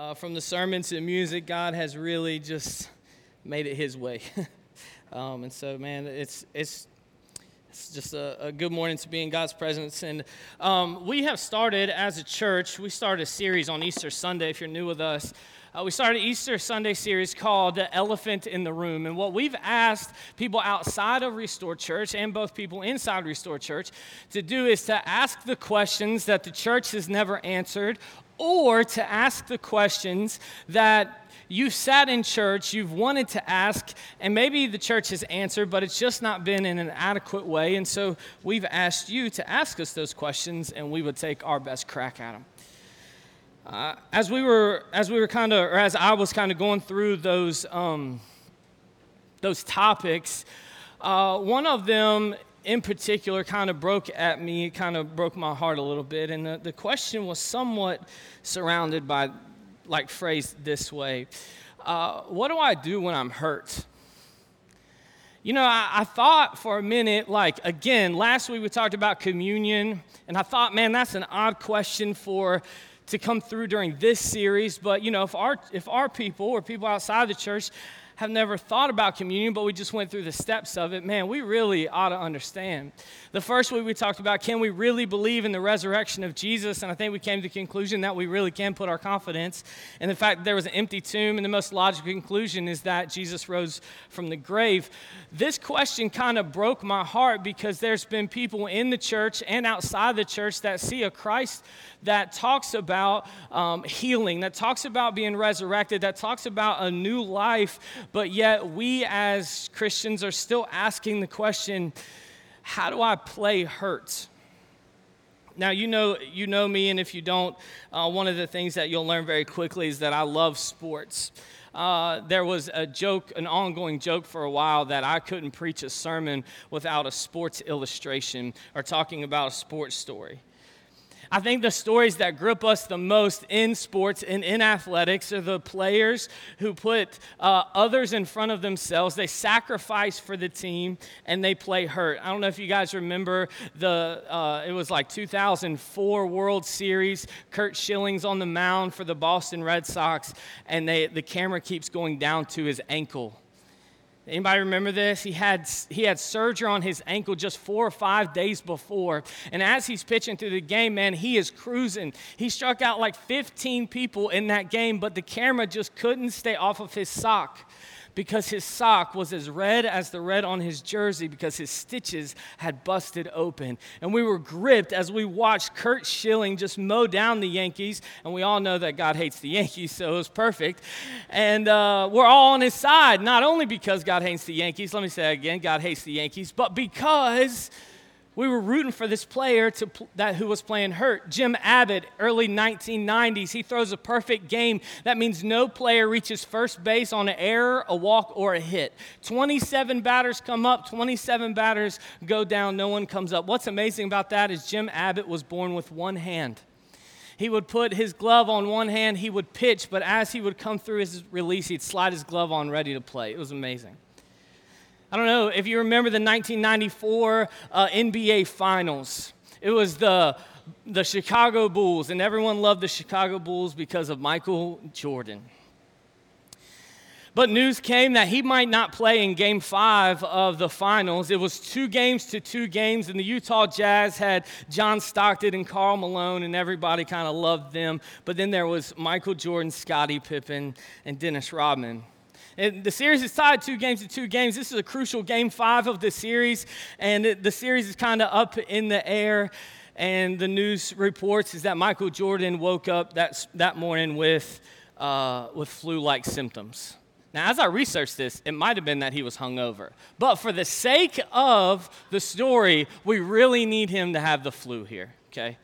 uh, from the sermon to the music, God has really just made it His way. um, and so, man, it's it's it's just a, a, good morning to be in God's presence. And um, we have started as a church, we started a series on Easter Sunday, if you're new with us. Uh, we started an Easter Sunday series called The Elephant in the Room. And what we've asked people outside of Restore Church and both people inside Restore Church to do is to ask the questions that the church has never answered or to ask the questions that you've sat in church, you've wanted to ask, and maybe the church has answered, but it's just not been in an adequate way. And so we've asked you to ask us those questions, and we would take our best crack at them. Uh, as we were, as we were kind of, or as I was kind of going through those, um, those topics, uh, one of them in particular kind of broke at me, kind of broke my heart a little bit. And the, the question was somewhat surrounded by like phrased this way uh, What do I do when I'm hurt? You know, I, I, thought for a minute, like, again, last week we talked about communion, and I thought, man, that's an odd question for to come through during this series. But, you know, if our, if our people or people outside the church have never thought about communion, but we just went through the steps of it, man, we really ought to understand. The first week we talked about can we really believe in the resurrection of Jesus? And I think we came to the conclusion that we really can put our confidence in the fact that there was an empty tomb. And the most logical conclusion is that Jesus rose from the grave. This question kind of broke my heart because there's been people in the church and outside the church that see a Christ that talks about um, healing, that talks about being resurrected, that talks about a new life, but yet we as Christians are still asking the question how do I play hurt? Now, you know, you know me, and if you don't, uh, one of the things that you'll learn very quickly is that I love sports. Uh, there was a joke, an ongoing joke for a while, that I couldn't preach a sermon without a sports illustration or talking about a sports story. I think the stories that grip us the most in sports and in athletics are the players who put uh, others in front of themselves. They sacrifice for the team and they play hurt. I don't know if you guys remember the, uh, it was like 2004 World Series. Curt Schilling's on the mound for the Boston Red Sox, and they, the camera keeps going down to his ankle Anybody remember this? He had, he had surgery on his ankle just four or five days before. And as he's pitching through the game, man, he is cruising. He struck out like 15 people in that game, but the camera just couldn't stay off of his sock because his sock was as red as the red on his jersey because his stitches had busted open. And we were gripped as we watched Curt Schilling just mow down the Yankees. And we all know that God hates the Yankees, so it was perfect. And uh, we're all on his side, not only because God hates the Yankees, let me say again, God hates the Yankees, but because we were rooting for this player to, that who was playing hurt. Jim Abbott, early 1990s, he throws a perfect game. That means no player reaches first base on an error, a walk, or a hit. 27 batters come up, 27 batters go down, no one comes up. What's amazing about that is Jim Abbott was born with one hand. He would put his glove on one hand, he would pitch, but as he would come through his release, he'd slide his glove on ready to play. It was amazing. I don't know if you remember the 1994 uh, NBA Finals. It was the, the Chicago Bulls, and everyone loved the Chicago Bulls because of Michael Jordan. But news came that he might not play in game five of the finals. It was two games to two games, and the Utah Jazz had John Stockton and Karl Malone, and everybody kind of loved them. But then there was Michael Jordan, Scottie Pippen, and Dennis Rodman. And the series is tied two games to two games. This is a crucial game five of the series, and the series is kind of up in the air. And the news reports is that Michael Jordan woke up that, that morning with, uh, with flu like symptoms. Now, as I researched this, it might have been that he was hungover. But for the sake of the story, we really need him to have the flu here, okay?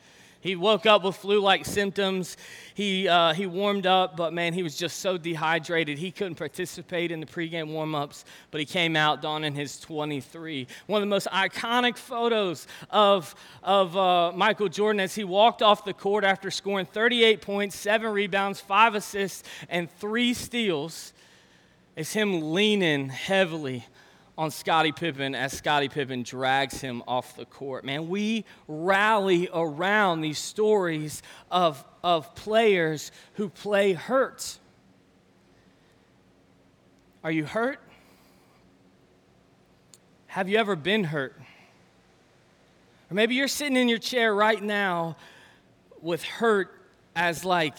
He woke up with flu like symptoms. He, uh, he warmed up, but man, he was just so dehydrated. He couldn't participate in the pregame warm ups, but he came out donning his 23. One of the most iconic photos of, of uh, Michael Jordan as he walked off the court after scoring 38 points, seven rebounds, five assists, and three steals is him leaning heavily on Scottie Pippen as Scottie Pippen drags him off the court. Man, we rally around these stories of, of players who play hurt. Are you hurt? Have you ever been hurt? Or maybe you're sitting in your chair right now with hurt as like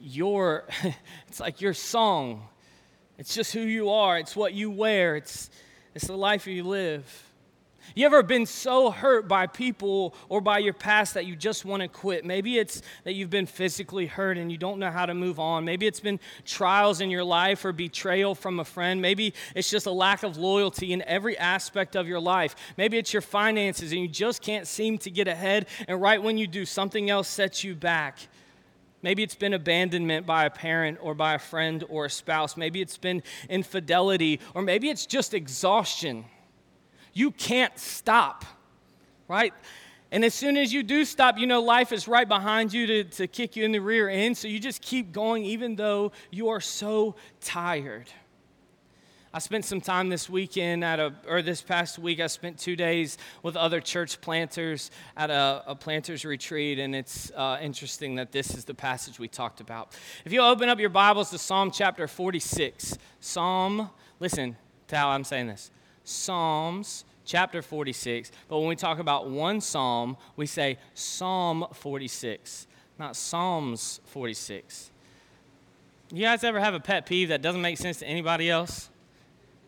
your it's like your song. It's just who you are. It's what you wear. It's it's the life you live. You ever been so hurt by people or by your past that you just want to quit? Maybe it's that you've been physically hurt and you don't know how to move on. Maybe it's been trials in your life or betrayal from a friend. Maybe it's just a lack of loyalty in every aspect of your life. Maybe it's your finances and you just can't seem to get ahead, and right when you do, something else sets you back. Maybe it's been abandonment by a parent or by a friend or a spouse. Maybe it's been infidelity, or maybe it's just exhaustion. You can't stop, right? And as soon as you do stop, you know life is right behind you to, to kick you in the rear end. So you just keep going even though you are so tired. I spent some time this weekend at a, or this past week, I spent two days with other church planters at a, a planters retreat, and it's uh, interesting that this is the passage we talked about. If you open up your Bibles to Psalm chapter 46, Psalm, listen to how I'm saying this Psalms chapter 46, but when we talk about one psalm, we say Psalm 46, not Psalms 46. You guys ever have a pet peeve that doesn't make sense to anybody else?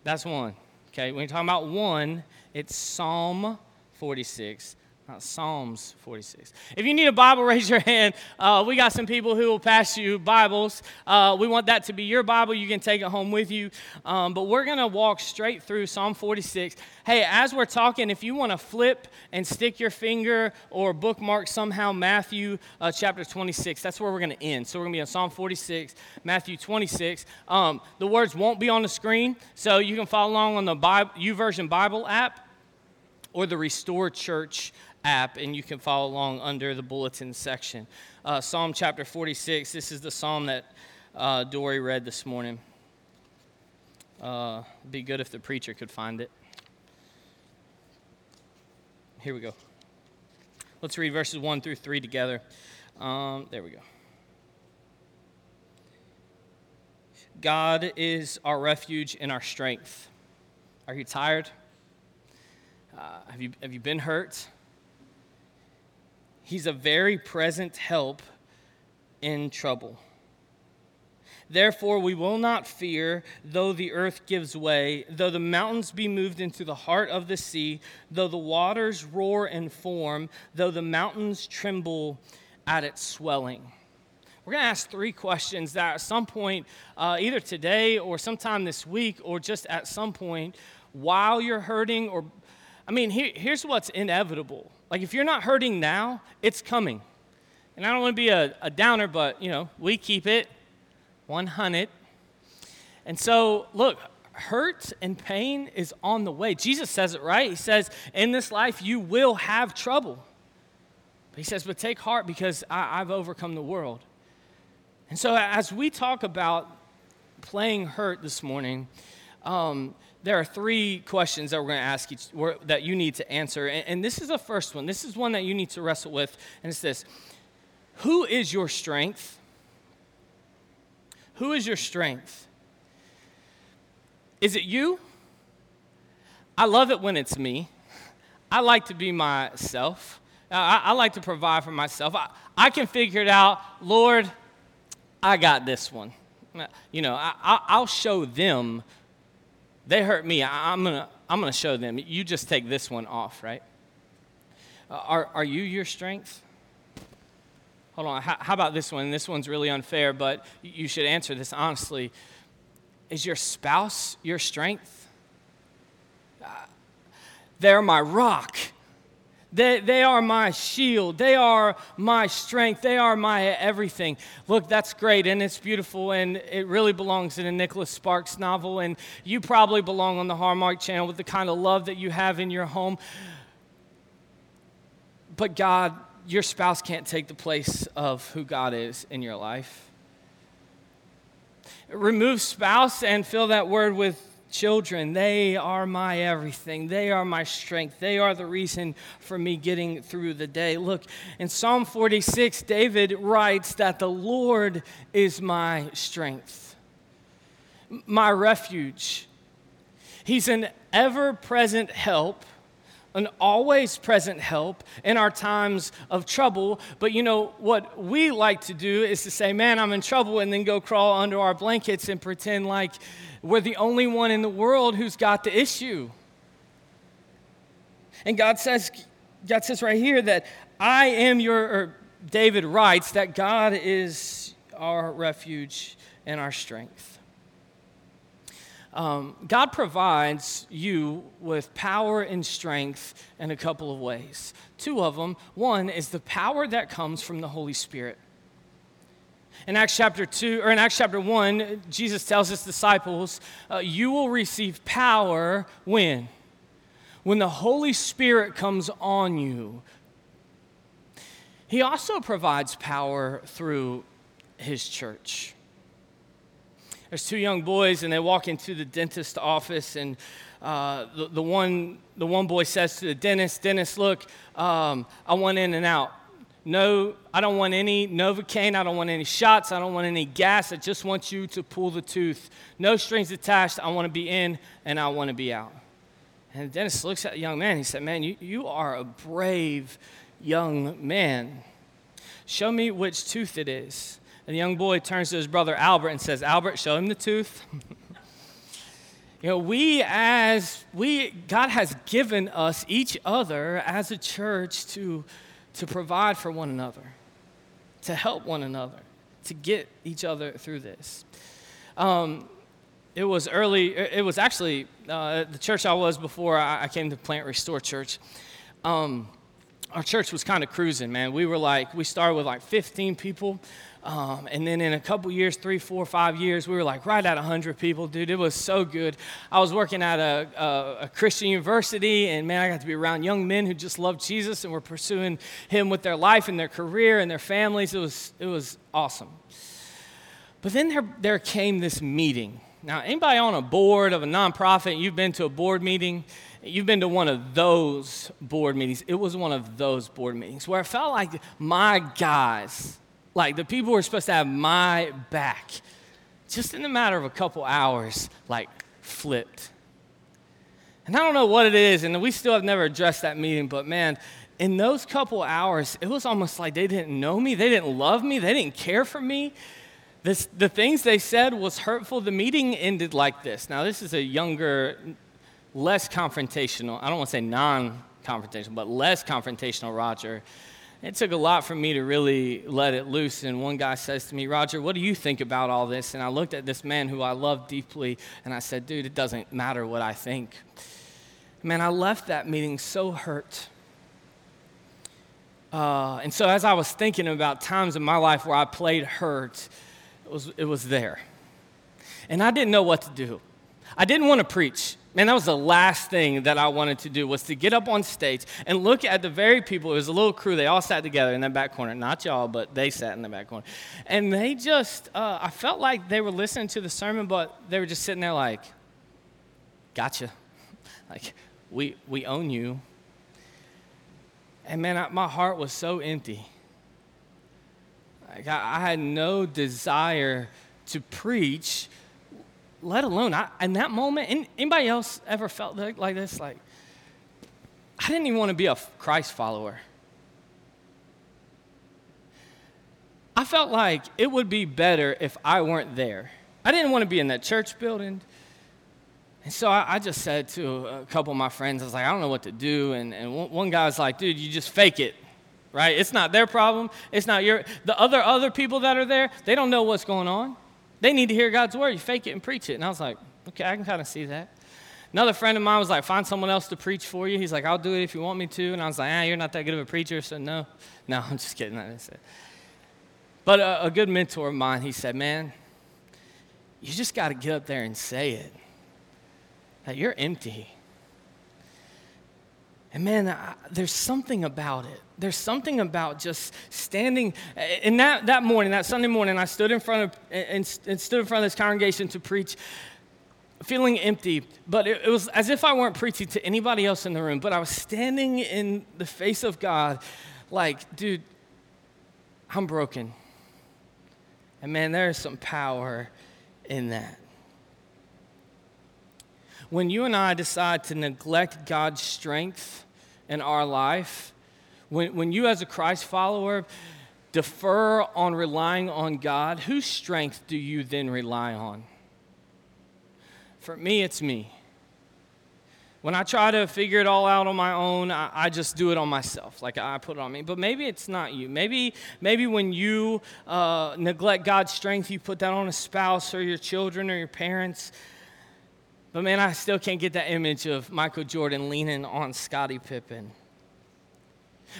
That's one. Okay, when you're talking about one, it's Psalm 46, not Psalms 46. If you need a Bible, raise your hand. Uh, we got some people who will pass you Bibles. Uh, we want that to be your Bible. You can take it home with you. Um, but we're going to walk straight through Psalm 46. Hey, as we're talking, if you want to flip and stick your finger or bookmark somehow Matthew uh, chapter 26, that's where we're going to end. So we're going to be on Psalm 46, Matthew 26. Um, the words won't be on the screen, so you can follow along on the Bible, YouVersion Bible app or the Restore Church app, and you can follow along under the bulletin section. Uh, psalm chapter 46, this is the psalm that uh, Dory read this morning. Uh, be good if the preacher could find it. Here we go. Let's read verses 1 through 3 together. Um, there we go. God is our refuge and our strength. Are you tired? Uh, have, you, have you been hurt? He's a very present help in trouble. Therefore, we will not fear, though the earth gives way, though the mountains be moved into the heart of the sea, though the waters roar and form, though the mountains tremble at its swelling. We're going to ask three questions that at some point, uh, either today or sometime this week, or just at some point while you're hurting, or I mean, here, here's what's inevitable like, if you're not hurting now, it's coming. And I don't want to be a, a downer, but, you know, we keep it 100. And so, look, hurt and pain is on the way. Jesus says it right. He says, In this life, you will have trouble. But he says, But take heart because I, have overcome the world. And so, as we talk about playing hurt this morning, um, there are three questions that we're going to ask each that you need to answer and, and, this is the first one. This is one that you need to wrestle with and it's this. Who is your strength? Who is your strength? Is it you? I love it when it's me. I like to be myself. I, I like to provide for myself. I, I can figure it out. Lord i got this one. You know I, i'll show them they hurt me. I, am gonna I'm gonna show them. You just take this one off, right? Uh, are are you your strength? Hold on. How, how about this one? This one's really unfair, but you should answer this honestly. Is your spouse your strength? Uh, they're my rock. They, they are my shield. They are my strength. They are my everything. Look, that's great and it's beautiful and it really belongs in a Nicholas Sparks novel. And you probably belong on the Hallmark Channel with the kind of love that you have in your home. But God, your spouse can't take the place of who God is in your life. Remove spouse and fill that word with children, they are my everything. They are my strength. They are the reason for me getting through the day. Look, in Psalm 46, David writes that the Lord is my strength, my refuge. He's an ever present help an always present help in our times of trouble. But you know, what we like to do is to say, man, I'm in trouble, and then go crawl under our blankets and pretend like we're the only one in the world who's got the issue. And God says, God says right here that I am your, David writes that God is our refuge and our strength. Um, God provides you with power and strength in a couple of ways. Two of them. One is the power that comes from the Holy Spirit. In Acts chapter 2, or in Acts chapter 1, Jesus tells his disciples, uh, You will receive power when? When the Holy Spirit comes on you. He also provides power through his church there's two young boys and they walk into the dentist office and uh, the, the, one, the one boy says to the dentist dentist look um, i want in and out no i don't want any novocaine i don't want any shots i don't want any gas i just want you to pull the tooth. No strings attached i want to be in and i want to be out. And the dentist looks at the young man he said man you, you are a brave young man. Show me which tooth it is. And the young boy turns to his brother Albert and says, Albert, show him the tooth. you know, we as, we, God has given us each other as a church to, to provide for one another, to help one another, to get each other through this. Um, it was early, it was actually uh, the church I was before I came to Plant Restore Church. Um, our church was kind of cruising, man. We were like, we started with like 15 people. Um, and then in a couple years, three, four, five years, we were like right at 100 people, dude. It was so good. I was working at a, a, a, Christian university, and man, I got to be around young men who just loved Jesus and were pursuing Him with their life and their career and their families. It was, it was awesome. But then there, there came this meeting. Now, anybody on a board of a nonprofit, you've been to a board meeting, you've been to one of those board meetings. It was one of those board meetings where I felt like my guys, like the people were supposed to have my back, just in a matter of a couple hours, like flipped. And I don't know what it is, and we still have never addressed that meeting, but man, in those couple hours, it was almost like they didn't know me, they didn't love me, they didn't care for me. This, the things they said was hurtful. The meeting ended like this. Now, this is a younger, less confrontational, I don't want to say non confrontational, but less confrontational Roger it took a lot for me to really let it loose. And one guy says to me, Roger, what do you think about all this? And I looked at this man who I love deeply and I said, dude, it doesn't matter what I think. Man, I left that meeting so hurt. Uh, and so as I was thinking about times in my life where I played hurt, it was, it was there. And I didn't know what to do. I didn't want to preach. Man, that was the last thing that I wanted to do was to get up on stage and look at the very people. It was a little crew. They all sat together in that back corner. Not y'all, but they sat in the back corner. And they just, uh, I felt like they were listening to the sermon, but they were just sitting there like, gotcha. Like, we, we own you. And man, I, my heart was so empty. Like, I, I had no desire to preach let alone I, in that moment anybody else ever felt like, this? Like i didn't even want to be a christ follower. I felt like it would be better if i weren't there. I didn't want to be in that church building. And so I, I just said to a couple of my friends i was like i don't know what to do. And, and one, one guy was like dude you just fake it right? It's not their problem. It's not your the other other people that are there they don't know what's going on they need to hear God's word. You fake it and preach it. And I was like, okay, I can kind of see that. Another friend of mine was like, find someone else to preach for you. He's like, I'll do it if you want me to. And I was like, ah, you're not that good of a preacher. So no, no, I'm just kidding. I said. But a, a good mentor of mine, he said, man, you just got to get up there and say it. That you're empty. And man, I, there's something about it. There's something about just standing. And that, that morning, that Sunday morning, I stood in front of and, and stood in front of this congregation to preach. feeling empty, but it, it, was as if I weren't preaching to anybody else in the room, but I was standing in the face of God, like, dude, I'm broken. And man, there is some power in that. When you and I decide to neglect God's strength in our life, when, when you, as a Christ follower, defer on relying on God, whose strength do you then rely on? For me, it's me. When I try to figure it all out on my own, I, I, just do it on myself. Like I put it on me. But maybe it's not you. Maybe, maybe when you uh, neglect God's strength, you put that on a spouse or your children or your parents. But man, I still can't get that image of Michael Jordan leaning on Scottie Pippen.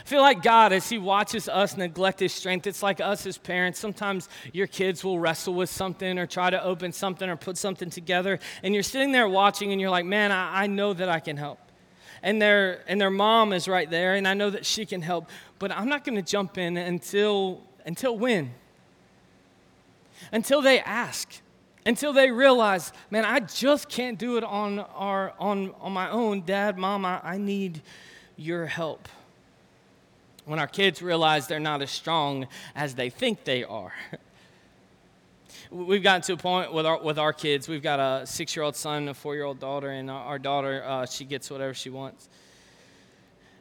I feel like God, as He watches us neglect His strength, it's like us as parents. Sometimes your kids will wrestle with something or try to open something or put something together, and you're sitting there watching and you're like, man, I, I know that I can help. And their, and their mom is right there, and I know that she can help, but I'm not going to jump in until, until when? Until they ask until they realize, man, I just can't do it on, our, on, on my own. Dad, mom, I, I need your help when our kids realize they're not as strong as they think they are. We've gotten to a point with our, with our kids. We've got a six year old son, a four year old daughter, and our daughter, uh, she gets whatever she wants.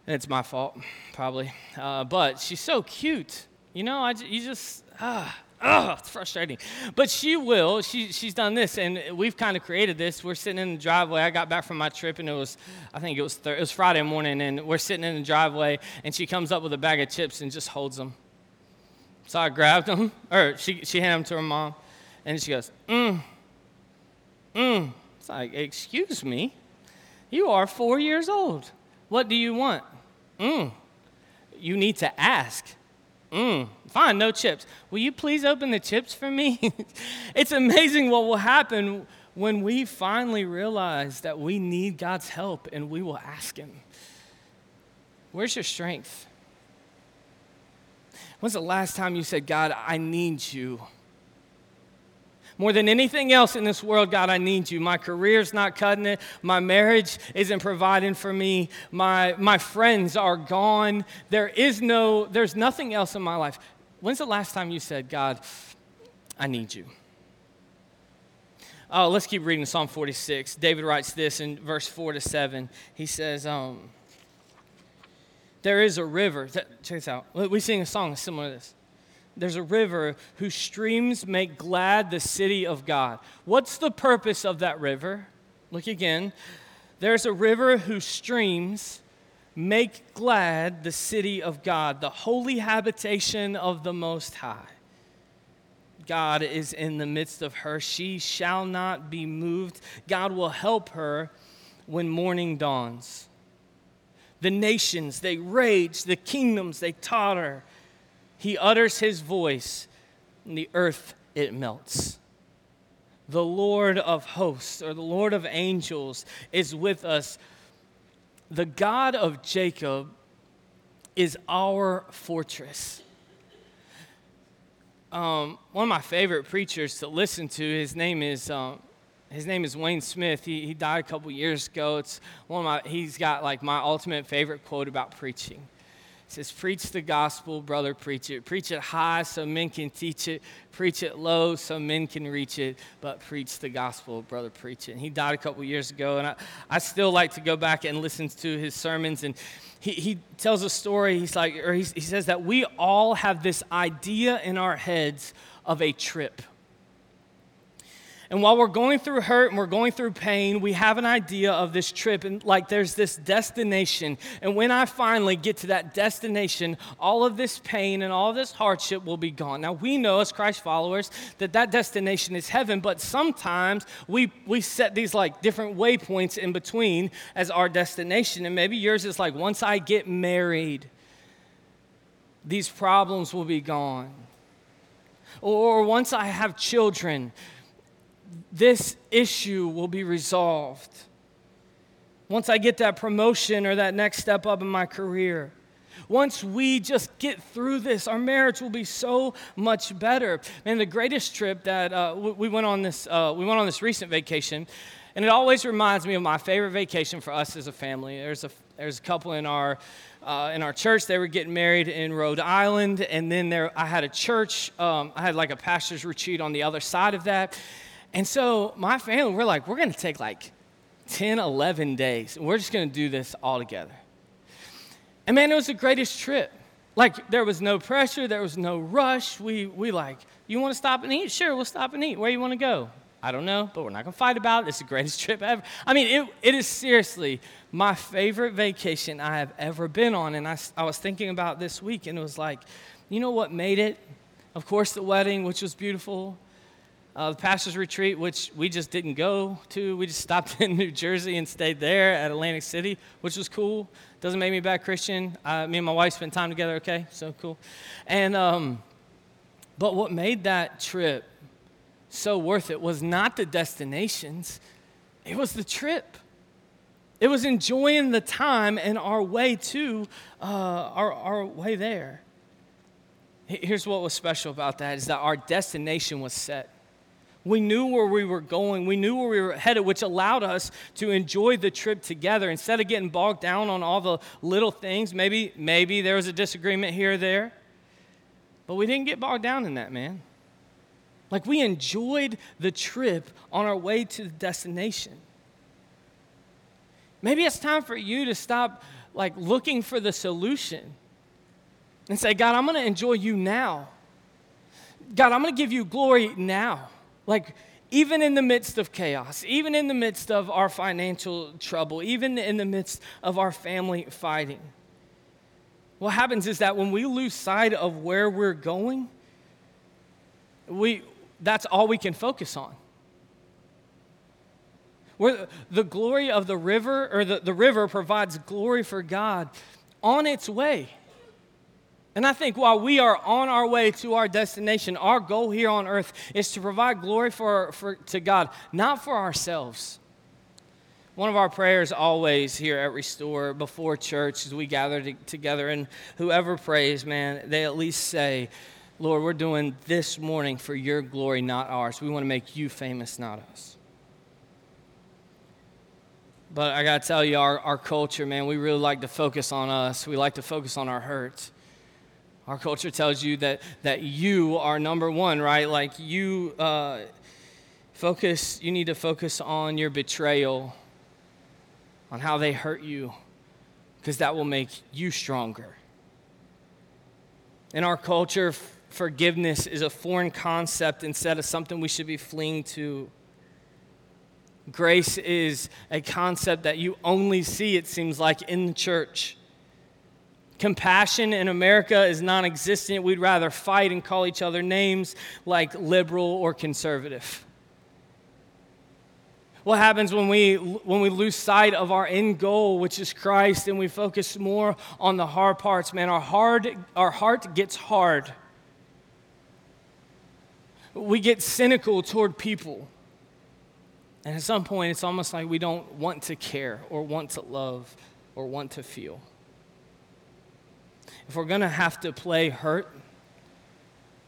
And it's my fault, probably. Uh, but she's so cute. You know, I, you just, ah, Oh, it's frustrating. But she will. She, she's done this, and we've kind of created this. We're sitting in the driveway. I got back from my trip, and it was, I think it was, it was Friday morning, and we're sitting in the driveway, and she comes up with a bag of chips and just holds them. So I grabbed them, or she, she handed them to her mom, and she goes, mm, mm. It's like, excuse me, you are four years old. What do you want? Mm. You need to ask. Mm, fine, no chips. Will you please open the chips for me? it's amazing what will happen when we finally realize that we need God's help and we will ask Him. Where's your strength? When's the last time you said, God, I need you? More than anything else in this world, God, I need you. My career's not cutting it. My marriage isn't providing for me. My, my friends are gone. There is no, there's nothing else in my life. When's the last time you said, God, I need you? Oh, let's keep reading Psalm 46. David writes this in verse 4 to 7. He says, um, There is a river. Check this out. We sing a song similar to this there's a river whose streams make glad the city of God. What's the purpose of that river? Look again. There's a river whose streams make glad the city of God, the holy habitation of the Most High. God is in the midst of her. She shall not be moved. God will help her when morning dawns. The nations, they rage. The kingdoms, they totter. He utters his voice, and the earth it melts. The Lord of hosts, or the Lord of angels, is with us. The God of Jacob is our fortress. Um, one of my favorite preachers to listen to, his name is um, his name is Wayne Smith. He, he died a couple years ago. It's one of my, he's got like my ultimate favorite quote about preaching. Says, Preach the gospel, brother, preach it. Preach it high so men can teach it. Preach it low so men can reach it. But preach the gospel, brother, preach it. And he died a couple years ago, and I, I still like to go back and listen to his sermons. And he, he tells a story. He's like, or he, he says that we all have this idea in our heads of a trip and while we're going through hurt and we're going through pain, we have an idea of this trip and like there's this destination. And when I finally get to that destination, all of this pain and all this hardship will be gone. Now, we know as Christ followers that that destination is heaven, but sometimes we, we set these like different waypoints in between as our destination. And maybe yours is like, once I get married, these problems will be gone. Or once I have children, this issue will be resolved. Once I get that promotion or that next step up in my career. Once we just get through this, our marriage will be so much better. Man, the greatest trip that uh, we went on this, uh, we went on this recent vacation, and it always reminds me of my favorite vacation for us as a family. There's a there's a couple in our uh, in our church. They were getting married in Rhode Island, and then there I had a church. Um, I had like a pastor's retreat on the other side of that, and so my family we're like we're going to take like 10, 11 days, and we're just going to do this all together. And man, it was the greatest trip. Like there was no pressure, there was no rush. We we like, you want to stop and eat? Sure, we'll stop and eat. Where you want to go? I don't know, but we're not going to fight about it. It's the greatest trip ever. I mean, it, it is seriously my favorite vacation I have ever been on. And I, I was thinking about this week, and it was like, you know what made it? Of course, the wedding, which was beautiful. Uh, the pastor's retreat, which we just didn't go to. We just stopped in New Jersey and stayed there at Atlantic City, which was cool. Doesn't make me a bad Christian. Uh, me and my wife spent time together, okay? So cool. And, um, but what made that trip so worth it was not the destinations, it was the trip. It was enjoying the time and our way to uh, our, our way there. Here's what was special about that is that our destination was set. We knew where we were going. We knew where we were headed, which allowed us to enjoy the trip together instead of getting bogged down on all the little things. Maybe, maybe there was a disagreement here or there, but we didn't get bogged down in that, man. Like we enjoyed the trip on our way to the destination. Maybe it's time for you to stop like looking for the solution and say, God, I'm going to enjoy you now. God, I'm going to give you glory now. Like, even in the midst of chaos, even in the midst of our financial trouble, even in the midst of our family fighting. What happens is that when we lose sight of where we're going, we, that's all we can focus on. Where the glory of the river, or the, the river provides glory for God on its way. And I think while we are on our way to our destination, our goal here on earth is to provide glory for, for, to God, not for ourselves. One of our prayers always here at Restore before church as we gather to, together, and whoever prays, man, they at least say, Lord, we're doing this morning for your glory, not ours. We want to make you famous, not us. But I got to tell you, our, our culture, man, we really like to focus on us. We like to focus on our hurts. Our culture tells you that, that you are number one, right? Like you uh, focus, you need to focus on your betrayal, on how they hurt you, because that will make you stronger. In our culture, forgiveness is a foreign concept instead of something we should be fleeing to. Grace is a concept that you only see, it seems like, in the church. Compassion in America is non existent. We'd rather fight and call each other names like liberal or conservative. What happens when we, when we lose sight of our end goal, which is Christ, and we focus more on the hard parts? Man, our, hard, our heart gets hard we get cynical toward people. And at some point, it's almost like we don't want to care or want to love or want to feel. If we're going to have to play hurt,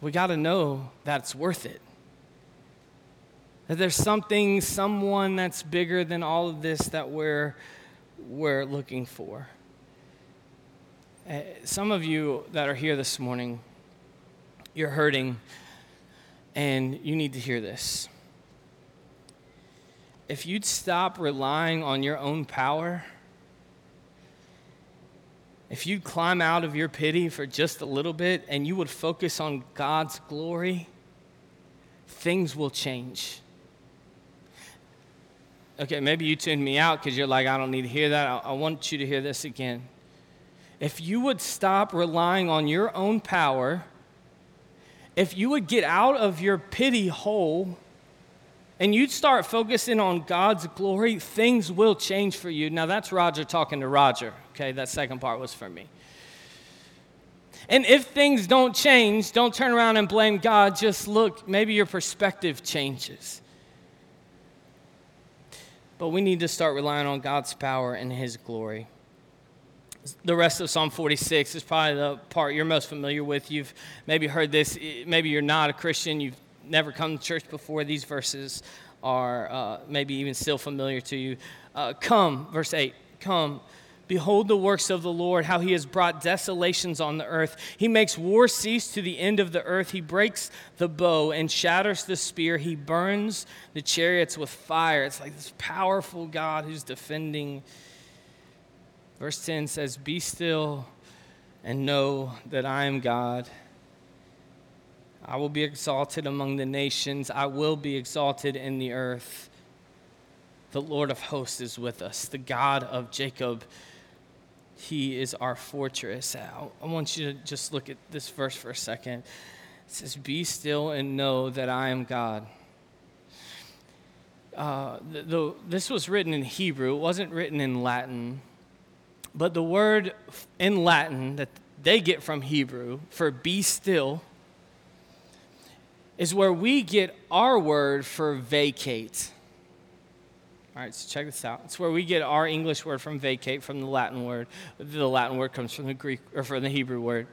we got to know that it's worth it. That there's something, someone that's bigger than all of this that we're, we're looking for. Uh, some of you that are here this morning, you're hurting and you need to hear this. If you'd stop relying on your own power, if you'd climb out of your pity for just a little bit and you would focus on God's glory, things will change. Okay, maybe you tuned me out because you're like, I don't need to hear that. I, I want you to hear this again. If you would stop relying on your own power if you would get out of your pity hole and you'd start focusing on God's glory, things will change for you. Now, that's Roger talking to Roger, okay? That second part was for me. And if things don't change, don't turn around and blame God. Just look, maybe your perspective changes. But we need to start relying on God's power and His glory. the rest of Psalm 46 is probably the part you're most familiar with. You've maybe heard this, maybe you're not a Christian, you've never come to church before. These verses are uh, maybe even still familiar to you. Uh, come, verse 8, come. Behold the works of the Lord, how he has brought desolations on the earth. He makes war cease to the end of the earth. He breaks the bow and shatters the spear. He burns the chariots with fire. It's like this powerful God who's defending Verse 10 says, Be still and know that I am God. I will be exalted among the nations, I will be exalted in the earth. The Lord of hosts is with us, the God of Jacob. He is our fortress. I want you to just look at this verse for a second. It says, Be still and know that I am God. Uh, the, the, this was written in Hebrew, it wasn't written in Latin. But the word in Latin that they get from Hebrew for be still is where we get our word for vacate. All right, so check this out. It's where we get our English word from vacate from the Latin word. The Latin word comes from the Greek or from the Hebrew word.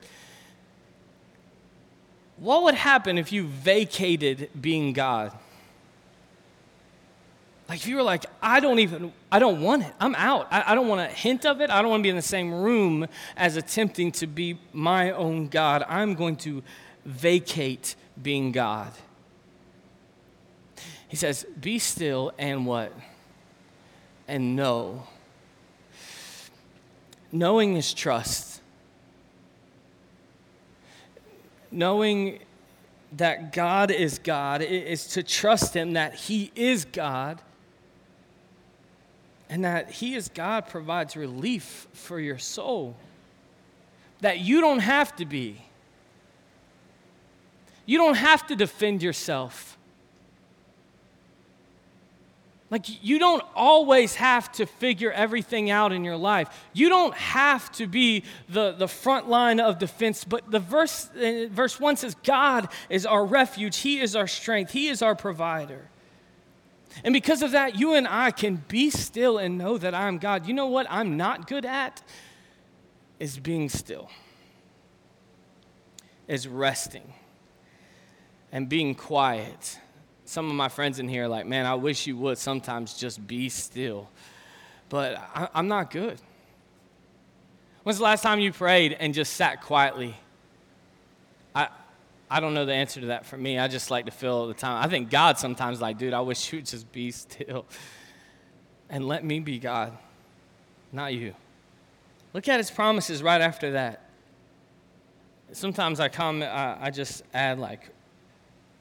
What would happen if you vacated being God? Like if you were like, I don't even, I don't want it. I'm out. I, I don't want a hint of it. I don't want to be in the same room as attempting to be my own God. I'm going to vacate being God. He says, Be still and what? And know. Knowing is trust. Knowing that God is God is to trust Him that He is God and that He is God provides relief for your soul. That you don't have to be. You don't have to defend yourself. Like, you don't always have to figure everything out in your life. You don't have to be the, the front line of defense. But the verse, uh, verse 1 says, God is our refuge, He is our strength, He is our provider. And because of that, you and I can be still and know that I'm God. You know what I'm not good at? Is being still, is resting, and being quiet. Some of my friends in here are like, man, I wish you would sometimes just be still. But I, am not good. When's the last time you prayed and just sat quietly? I, I don't know the answer to that for me. I just like to fill the time. I think God sometimes like, dude, I wish you would just be still and let me be God, not you. Look at his promises right after that. Sometimes I comment, I, I just add like,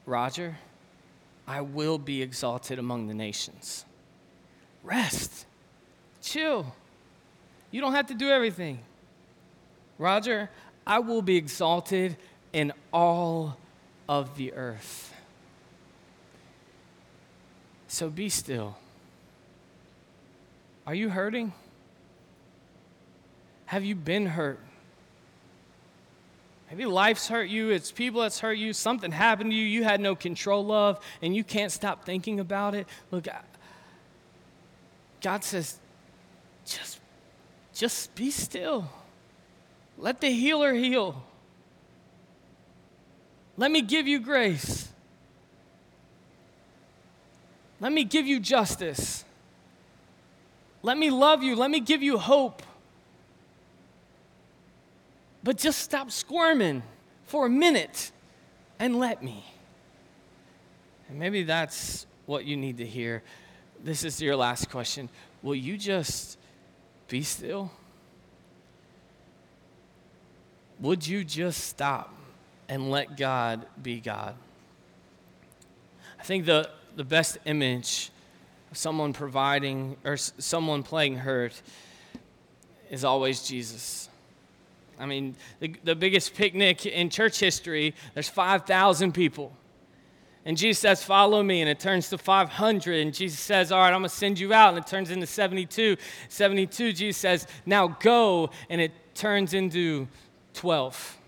Roger, I will be exalted among the nations. Rest, chill. You don't have to do everything. Roger, I will be exalted in all of the earth. So be still. Are you hurting? Have you been hurt? Maybe life's hurt you, it's people that's hurt you, something happened to you you had no control of, and you can't stop thinking about it. Look, God says, just, just be still. Let the healer heal. Let me give you grace. Let me give you justice. Let me love you. Let me give you hope. But just stop squirming for a minute and let me. And maybe that's what you need to hear. This is your last question. Will you just be still? Would you just stop? and let God be God. I think the, the best image of someone providing or someone playing hurt is always Jesus. I mean, the, the biggest picnic in church history, there's 5,000 people. And Jesus says, Follow me. And it turns to 500. And Jesus says, All right, I'm going to send you out. And it turns into 72. 72, Jesus says, Now go. And it turns into 12.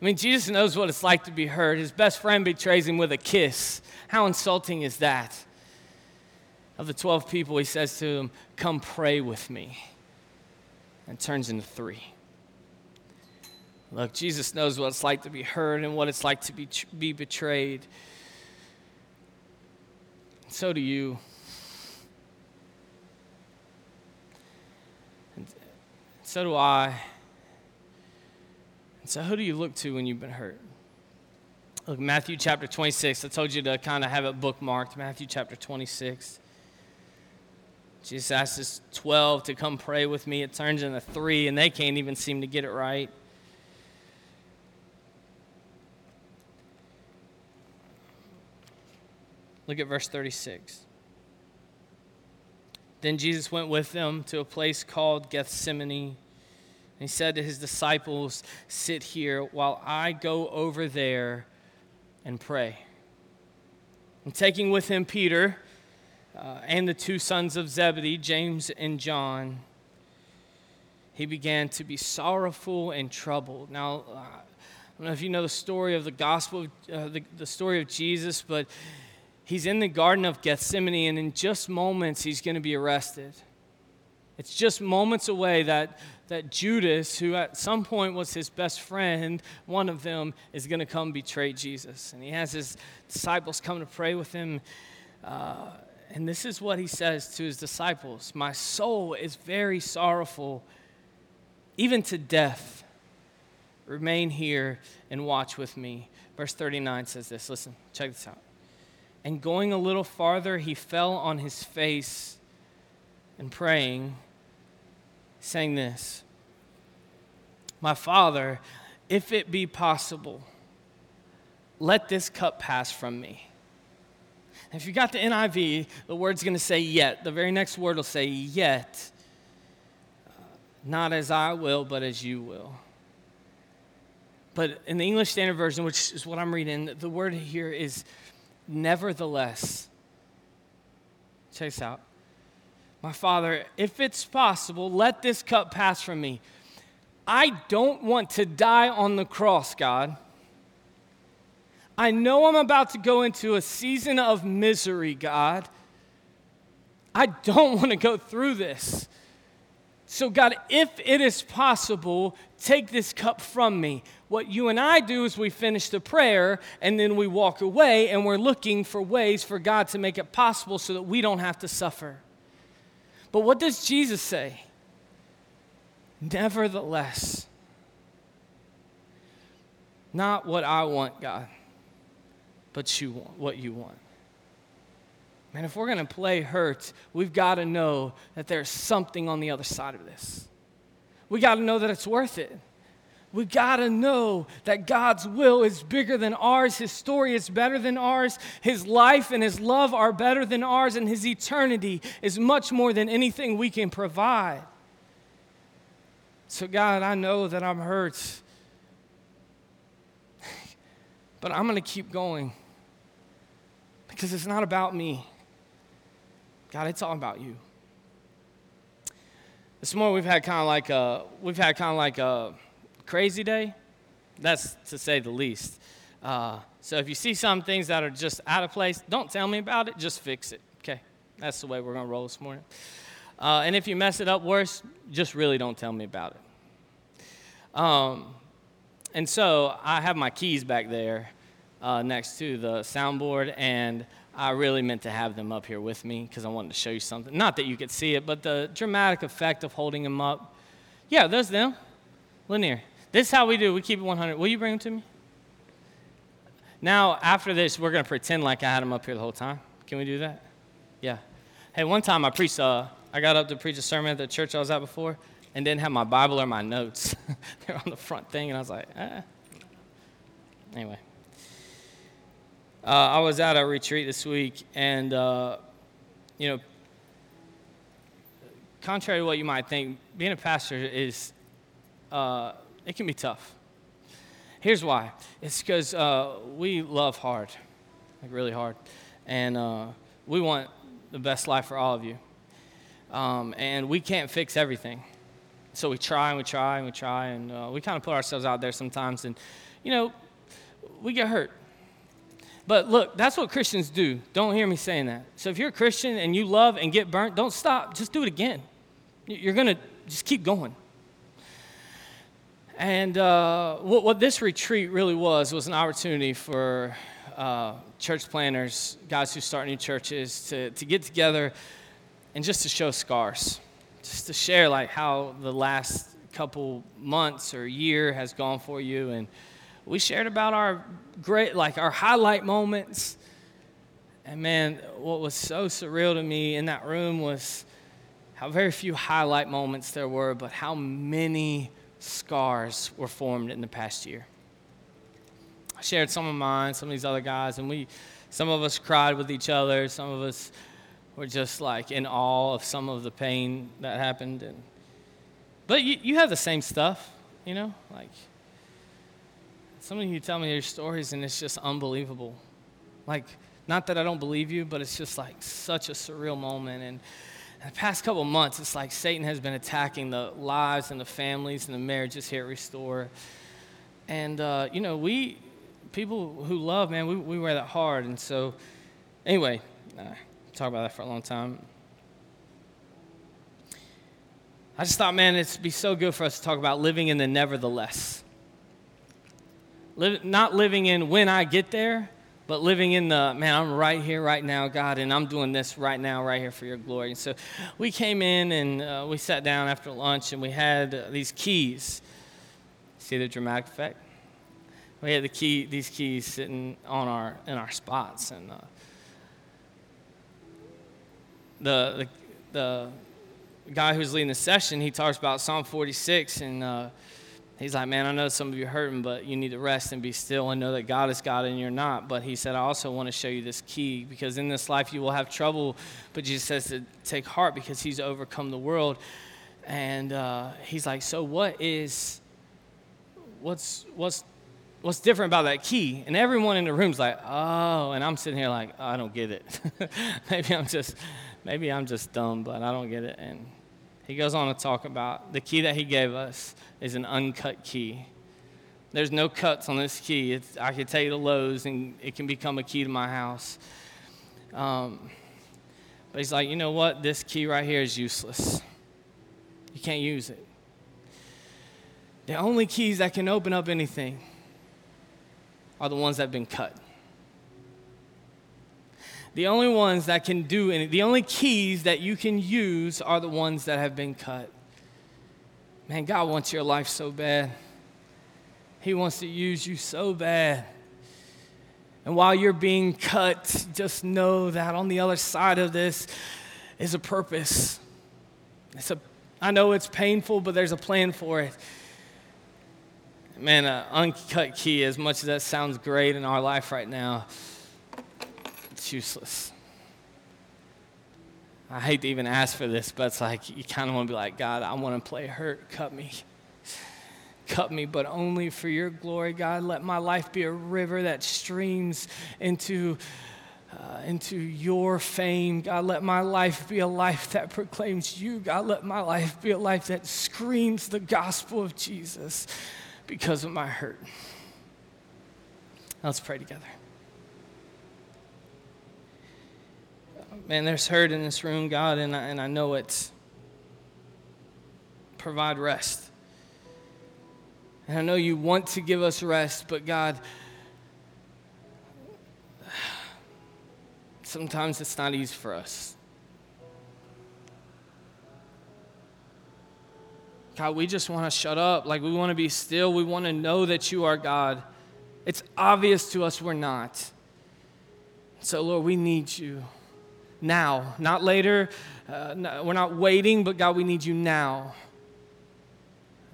I mean, Jesus knows what it's like to be hurt. His best friend betrays him with a kiss. How insulting is that? Of the 12 people, he says to them, Come pray with me. and turns into three. Look, Jesus knows what it's like to be hurt and what it's like to be, be betrayed. So do you. And so do I. And so, who do you look to when you've been hurt? Look, Matthew chapter 26. I told you to kind of have it bookmarked. Matthew chapter 26. Jesus asks his 12 to come pray with me. It turns into three, and they can't even seem to get it right. Look at verse 36. Then Jesus went with them to a place called Gethsemane And he said to his disciples, Sit here while I go over there and pray. And taking with him Peter uh, and the two sons of Zebedee, James and John, he began to be sorrowful and troubled. Now, uh, I don't know if you know the story of the gospel, uh, the, the story of Jesus, but he's in the Garden of Gethsemane, and in just moments, he's going to be arrested. It's just moments away that, that Judas, who at some point was his best friend, one of them is going to come betray Jesus. And he has his disciples come to pray with him. Uh, and this is what he says to his disciples My soul is very sorrowful, even to death. Remain here and watch with me. Verse 39 says this. Listen, check this out. And going a little farther, he fell on his face and praying saying this My Father, if it be possible, let this cup pass from me. if you got the NIV, the word's going to say yet. The very next word will say yet. Not as I will, but as you will. But in the English Standard Version, which is what I'm reading, the word here is nevertheless. Check this out. My Father, if it's possible, let this cup pass from me. I don't want to die on the cross, God. I know I'm about to go into a season of misery, God. I don't want to go through this. So, God, if it is possible, take this cup from me. What you and I do is we finish the prayer and then we walk away and we're looking for ways for God to make it possible so that we don't have to suffer. But what does Jesus say? Nevertheless, not what I want, God, but you want, what you want. Man, if we're going to play hurt, we've got to know that there's something on the other side of this. We got to know that it's worth it we got to know that God's will is bigger than ours. His story is better than ours. His life and His love are better than ours. And His eternity is much more than anything we can provide. So, God, I know that I'm hurt. but I'm going to keep going because it's not about me. God, it's all about you. This morning we've had kind of like a, we've had kind of like a, crazy day? That's to say the least. Uh, so if you see some things that are just out of place, don't tell me about it, just fix it. Okay? That's the way we're to roll this morning. Uh, and if you mess it up worse, just really don't tell me about it. Um, and so I have my keys back there uh, next to the soundboard, and I really meant to have them up here with me because I wanted to show you something. Not that you could see it, but the dramatic effect of holding them up. Yeah, there's them. Lanier. This is how we do. We keep it 100. Will you bring them to me? Now, after this, we're going to pretend like I had them up here the whole time. Can we do that? Yeah. Hey, one time I preached, uh, I got up to preach a sermon at the church I was at before and didn't have my Bible or my notes. They're on the front thing, and I was like, eh. Anyway. Uh, I was at a retreat this week, and, uh, you know, contrary to what you might think, being a pastor is uh, it can be tough. Here's why it's because uh, we love hard, like really hard. And uh, we want the best life for all of you. Um, and we can't fix everything. So we try and we try and we try, and uh, we kind of put ourselves out there sometimes. And, you know, we get hurt. But look, that's what Christians do. Don't hear me saying that. So if you're a Christian and you love and get burnt, don't stop. Just do it again. You're going to just keep going. And uh, what, what, this retreat really was was an opportunity for uh, church planners, guys who start new churches, to, to get together and just to show scars, just to share like how the last couple months or year has gone for you. And we shared about our great, like our highlight moments. And man, what was so surreal to me in that room was how very few highlight moments there were, but how many scars were formed in the past year. I shared some of mine, some of these other guys, and we, some of us cried with each other, some of us were just like in awe of some of the pain that happened. And, but you, you have the same stuff, you know? Like, some of you tell me your stories, and it's just unbelievable. Like, not that I don't believe you, but it's just like such a surreal moment. And the past couple months, it's like Satan has been attacking the lives and the families and the marriages here at Restore. And, uh, you know, we, people who love, man, we, we wear that hard. And so, anyway, uh, talk about that for a long time. I just thought, man, it'd be so good for us to talk about living in the nevertheless. Live, not living in when I get there, but living in the man i'm right here right now god and i'm doing this right now right here for your glory. And so we came in and uh, we sat down after lunch and we had uh, these keys. See the dramatic effect? We had the key these keys sitting on our in our spots and uh, the, the the guy who's leading the session he talks about psalm 46 and uh, He's like, man, I know some of you are hurting, but you need to rest and be still and know that God is God and you're not. But he said, I also want to show you this key because in this life you will have trouble, but Jesus says to take heart because he's overcome the world. And uh, he's like, so what is, what's, what's, what's different about that key? And everyone in the room's like, oh, and I'm sitting here like, oh, I don't get it. maybe I'm just, maybe I'm just dumb, but I don't get it. And he goes on to talk about the key that he gave us is an uncut key. There's no cuts on this key. It's, I could take it to Lowe's and it can become a key to my house. Um, but he's like, you know what? This key right here is useless. You can't use it. The only keys that can open up anything are the ones that have been cut. The only ones that can do the only keys that you can use are the ones that have been cut. Man, God wants your life so bad. He wants to use you so bad. And while you're being cut, just know that on the other side of this is a purpose. It's a, I know it's painful, but there's a plan for it. Man, an uncut key, as much as that sounds great in our life right now, it's useless. I hate to even ask for this, but it's like you kind of want to be like, God, I want to play hurt. Cut me. Cut me, but only for your glory, God. Let my life be a river that streams into, uh, into your fame. God, let my life be a life that proclaims you. God, let my life be a life that screams the gospel of Jesus because of my hurt. Let's pray together. Man, there's hurt in this room, God, and I, and I know it's provide rest. And I know you want to give us rest, but God, sometimes it's not easy for us. God, we just want to shut up. Like, we want to be still. We want to know that you are God. It's obvious to us we're not. So, Lord, we need you now, not later. Uh, we're not waiting, but God, we need you now.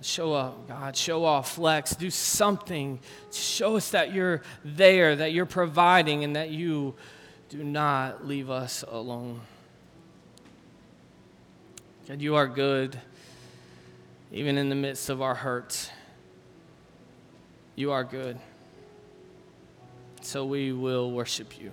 Show up, God. Show off, flex, do something. Show us that you're there, that you're providing, and that you do not leave us alone. God, you are good, even in the midst of our hurts. You are good. So we will worship you.